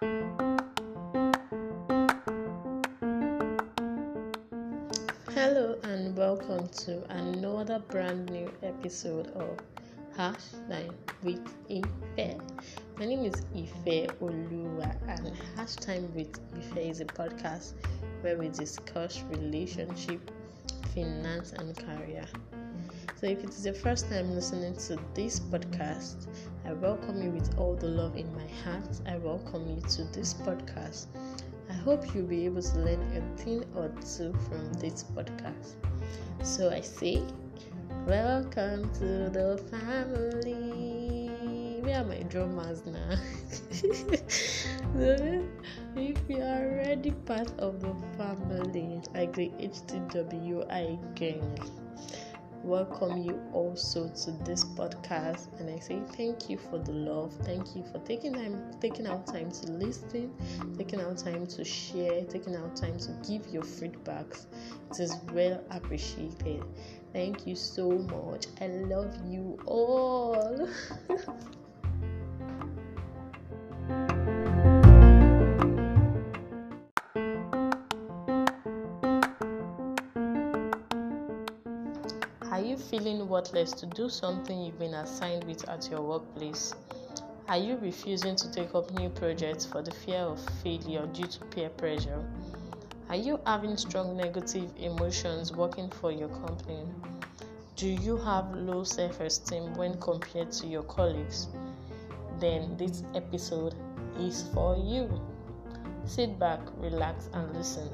Hello and welcome to another brand new episode of Hashtag with Ife. My name is Ife Oluwa and Hashtag with Ife is a podcast where we discuss relationship, finance and career. So if it is the first time listening to this podcast, I welcome you with all the love in my heart. I welcome you to this podcast. I hope you'll be able to learn a thing or two from this podcast. So I say, welcome to the family. Where are my drummers now? if you are already part of the family, like the HTWI gang, welcome you also to this podcast and I say thank you for the love. Thank you for taking time taking out time to listen, taking out time to share, taking out time to give your feedbacks. It is well appreciated. Thank you so much. I love you all. feeling worthless to do something you've been assigned with at your workplace? Are you refusing to take up new projects for the fear of failure due to peer pressure? Are you having strong negative emotions working for your company? Do you have low self esteem when compared to your colleagues? Then this episode is for you. Sit back, relax, and listen.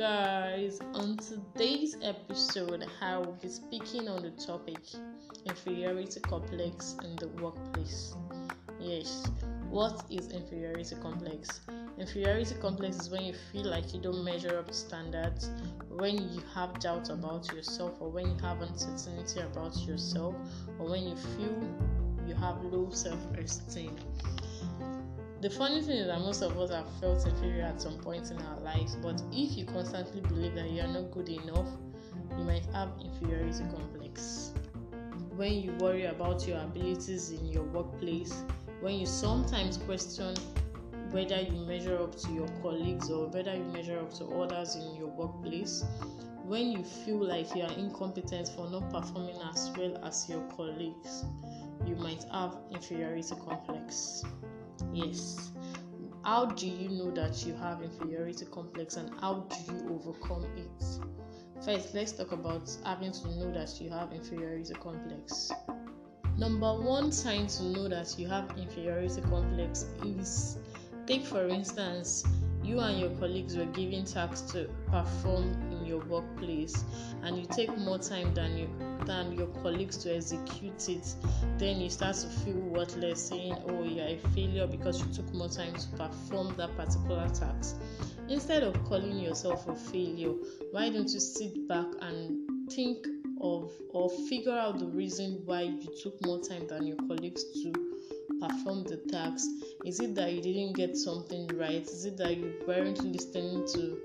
Guys, on today's episode, I will be speaking on the topic inferiority complex in the workplace. Yes, what is inferiority complex? Inferiority complex is when you feel like you don't measure up to standards, when you have doubt about yourself, or when you have uncertainty about yourself, or when you feel you have low self esteem. The funny thing is that most of us have felt inferior at some point in our lives, but if you constantly believe that you are not good enough, you might have inferiority complex. When you worry about your abilities in your workplace, when you sometimes question whether you measure up to your colleagues or whether you measure up to others in your workplace, when you feel like you are incompetent for not performing as well as your colleagues, you might have inferiority complex. Yes. How do you know that you have inferiority complex and how do you overcome it? First, let's talk about having to know that you have inferiority complex. Number one sign to know that you have inferiority complex is take, for instance, you and your colleagues were given tasks to perform your workplace and you take more time than you than your colleagues to execute it then you start to feel worthless saying oh you're a failure because you took more time to perform that particular task instead of calling yourself a failure why don't you sit back and think of or figure out the reason why you took more time than your colleagues to perform the task? Is it that you didn't get something right? Is it that you weren't listening to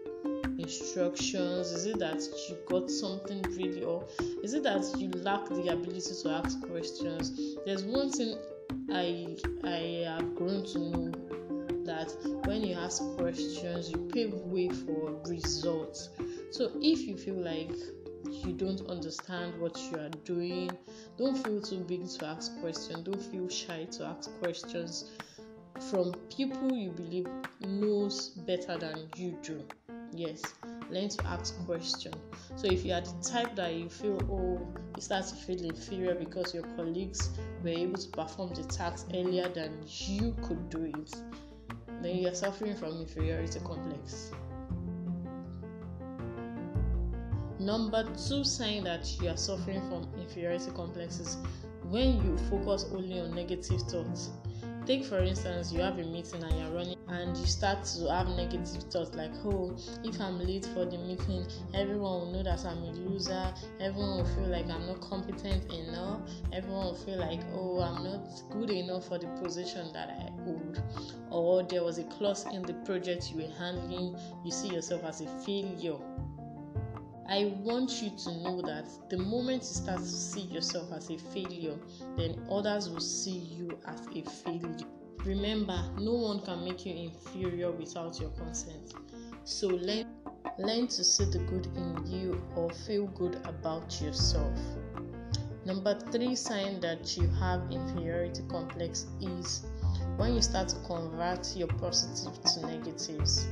instructions? Is it that you got something really, or is it that you lack the ability to ask questions? There's one thing I I have grown to know that when you ask questions, you pave way for results. So if you feel like you don't understand what you are doing, don't feel too big to ask questions. Don't feel shy to ask questions from people you believe knows better than you do. Yes, learn to ask questions. So if you are the type that you feel oh you start to feel inferior because your colleagues were able to perform the task earlier than you could do it, then you are suffering from inferiority complex. Number two sign that you are suffering from inferiority complexes when you focus only on negative thoughts. Take for instance, you have a meeting and you're running, and you start to have negative thoughts like, "Oh, if I'm late for the meeting, everyone will know that I'm a loser. Everyone will feel like I'm not competent enough. Everyone will feel like, oh, I'm not good enough for the position that I hold." Or there was a clause in the project you were handling. You see yourself as a failure I want you to know that the moment you start to see yourself as a failure, then others will see you as a failure. Remember, no one can make you inferior without your consent. So learn learn to see the good in you or feel good about yourself. Number 3 sign that you have inferiority complex is when you start to convert your positive to negatives,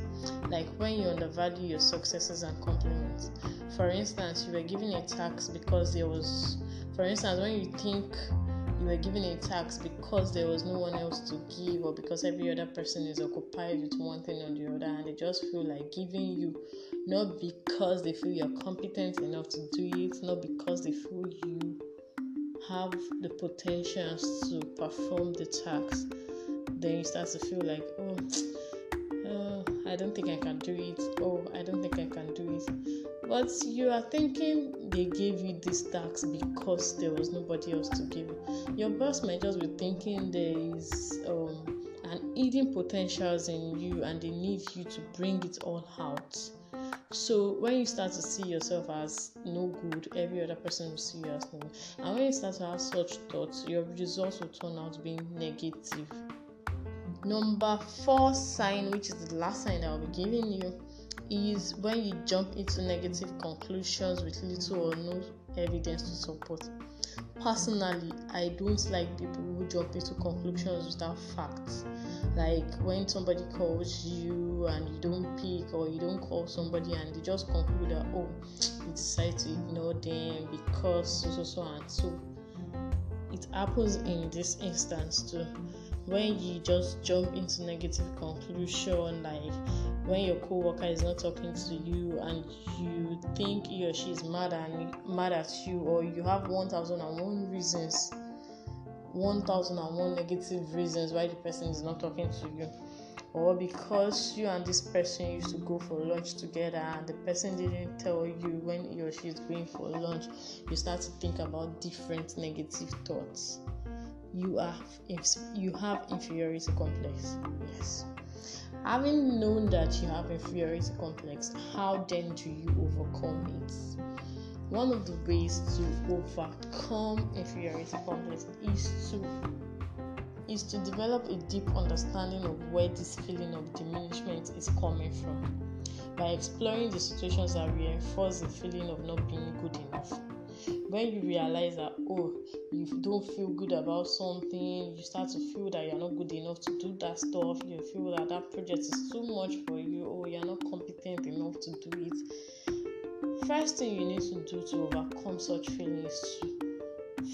like when you undervalue your successes and compliments. For instance, you were given a tax because there was, for instance, when you think you were given a tax because there was no one else to give, or because every other person is occupied with one thing or the other, and they just feel like giving you not because they feel you're competent enough to do it, not because they feel you have the potential to perform the task then you start to feel like, oh, oh, I don't think I can do it. Oh, I don't think I can do it. But you are thinking they gave you this tax because there was nobody else to give you. Your boss might just be thinking there is um, an hidden potentials in you and they need you to bring it all out. So when you start to see yourself as no good, every other person will see you as no good. And when you start to have such thoughts, your results will turn out being negative. Number four sign, which is the last sign I'll be giving you, is when you jump into negative conclusions with little or no evidence to support. Personally, I don't like people who jump into conclusions without facts. Like when somebody calls you and you don't pick, or you don't call somebody and they just conclude that, oh, you decide to ignore them because so, so, so, and so. It happens in this instance too when you just jump into negative conclusion like when your co-worker is not talking to you and you think he or she is mad and mad at you or you have 1001 reasons 1001 negative reasons why the person is not talking to you or because you and this person used to go for lunch together and the person didn't tell you when he or she is going for lunch you start to think about different negative thoughts you have you have inferiority complex. Yes. Having known that you have inferiority complex, how then do you overcome it? One of the ways to overcome inferiority complex is to is to develop a deep understanding of where this feeling of diminishment is coming from by exploring the situations that reinforce the feeling of not being good enough when you realize that oh you don't feel good about something you start to feel that you're not good enough to do that stuff you feel that that project is too much for you or you're not competent enough to do it first thing you need to do to overcome such feelings to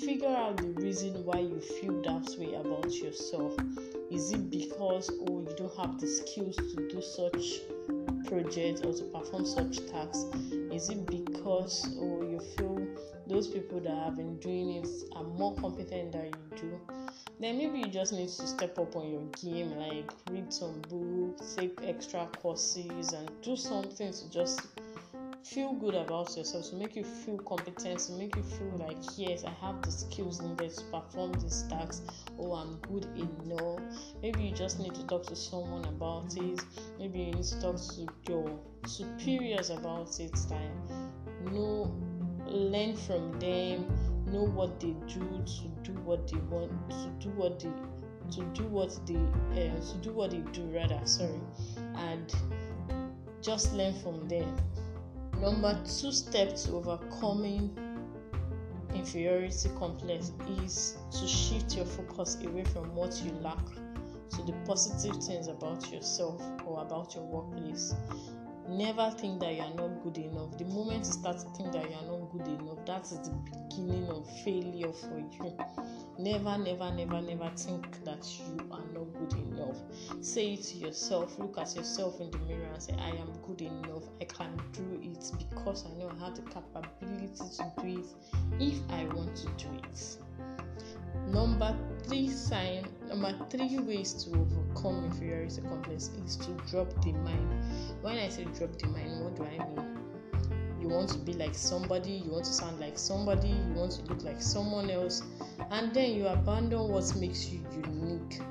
figure out the reason why you feel that way about yourself. Is it because oh you don't have the skills to do such project or to perform such tasks? Is it because oh you feel those people that have been doing it are more competent than you do, then maybe you just need to step up on your game, like read some books, take extra courses, and do something to just feel good about yourself, to make you feel competent, to make you feel like, yes, I have the skills needed to perform this task, oh, I'm good enough. Maybe you just need to talk to someone about it, maybe you need to talk to your superiors about it, like, know learn from them, know what they do to do what they want, to do what they to do what they uh, to do what they do rather sorry and just learn from them number two step to overcoming inferiority complex is to shift your focus away from what you lack to the positive things about yourself or about your workplace Never think that you are not good enough. The moment you start to think that you are not good enough, that is the beginning of failure for you. Never, never, never, never think that you are not good enough. Say it to yourself. Look at yourself in the mirror and say, I am good enough. I can do it because I know I have the capability to do it if I want to do it. Number three sign, number three ways to overcome inferiority complex is to drop the mind. When I say drop the mind, what do I mean? You want to be like somebody, you want to sound like somebody, you want to look like someone else, and then you abandon what makes you unique.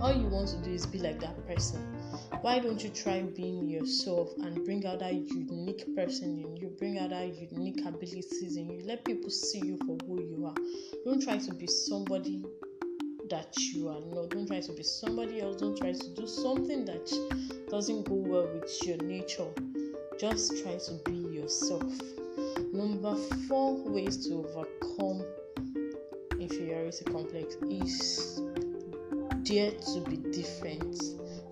All you want to do is be like that person. why don't you try being yourself and bring out that unique person in you bring out that unique abilities in you let people see you for who you are don't try to be somebody that you are not don't try to be somebody else don't try to do something that doesn't go well with your nature just try to be yourself. Number four ways to overcome inferiority complex is dare to be different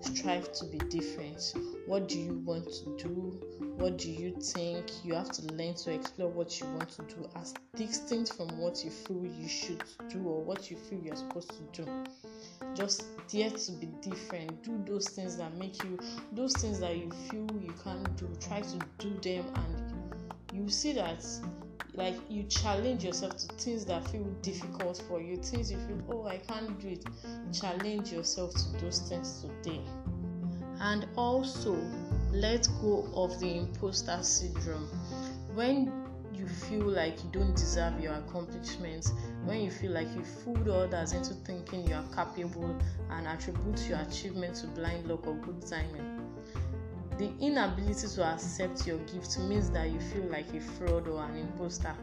strive to be different. What do you want to do? What do you think? You have to learn to explore what you want to do as distinct from what you feel you should do or what you feel you're supposed to do. Just dare to be different. Do those things that make you those things that you feel you can't do. Try to do them and you see that like you challenge yourself to things that feel difficult for you things you feel oh i can't do it. Challenge yourself to those things today. And also let go of the imposter syndrome. When you feel like you don't deserve your accomplishments when you feel like you fooled others into thinking you are capable and attribute your achievement to blind luck or good timing the inability to accept your gift means that you feel like a fraud or an imposter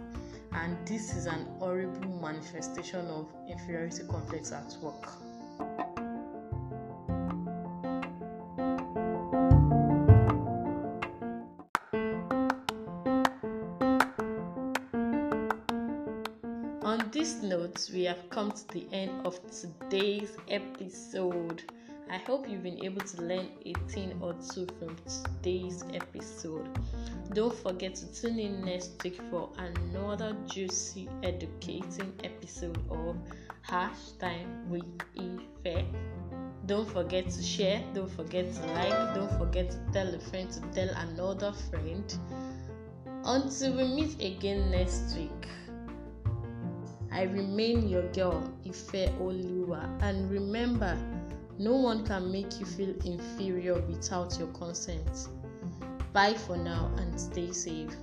and this is an horrible manifestation of inferiority complex at work On this note, we have come to the end of today's episode. I hope you've been able to learn a thing or two from today's episode. Don't forget to tune in next week for another juicy, educating episode of Hashtag with Ife. Don't forget to share, don't forget to like, don't forget to tell a friend to tell another friend. Until we meet again next week. I remain your girl, Ife Oluwa. And remember, no one can make you feel inferior without your consent. Bye for now and stay safe.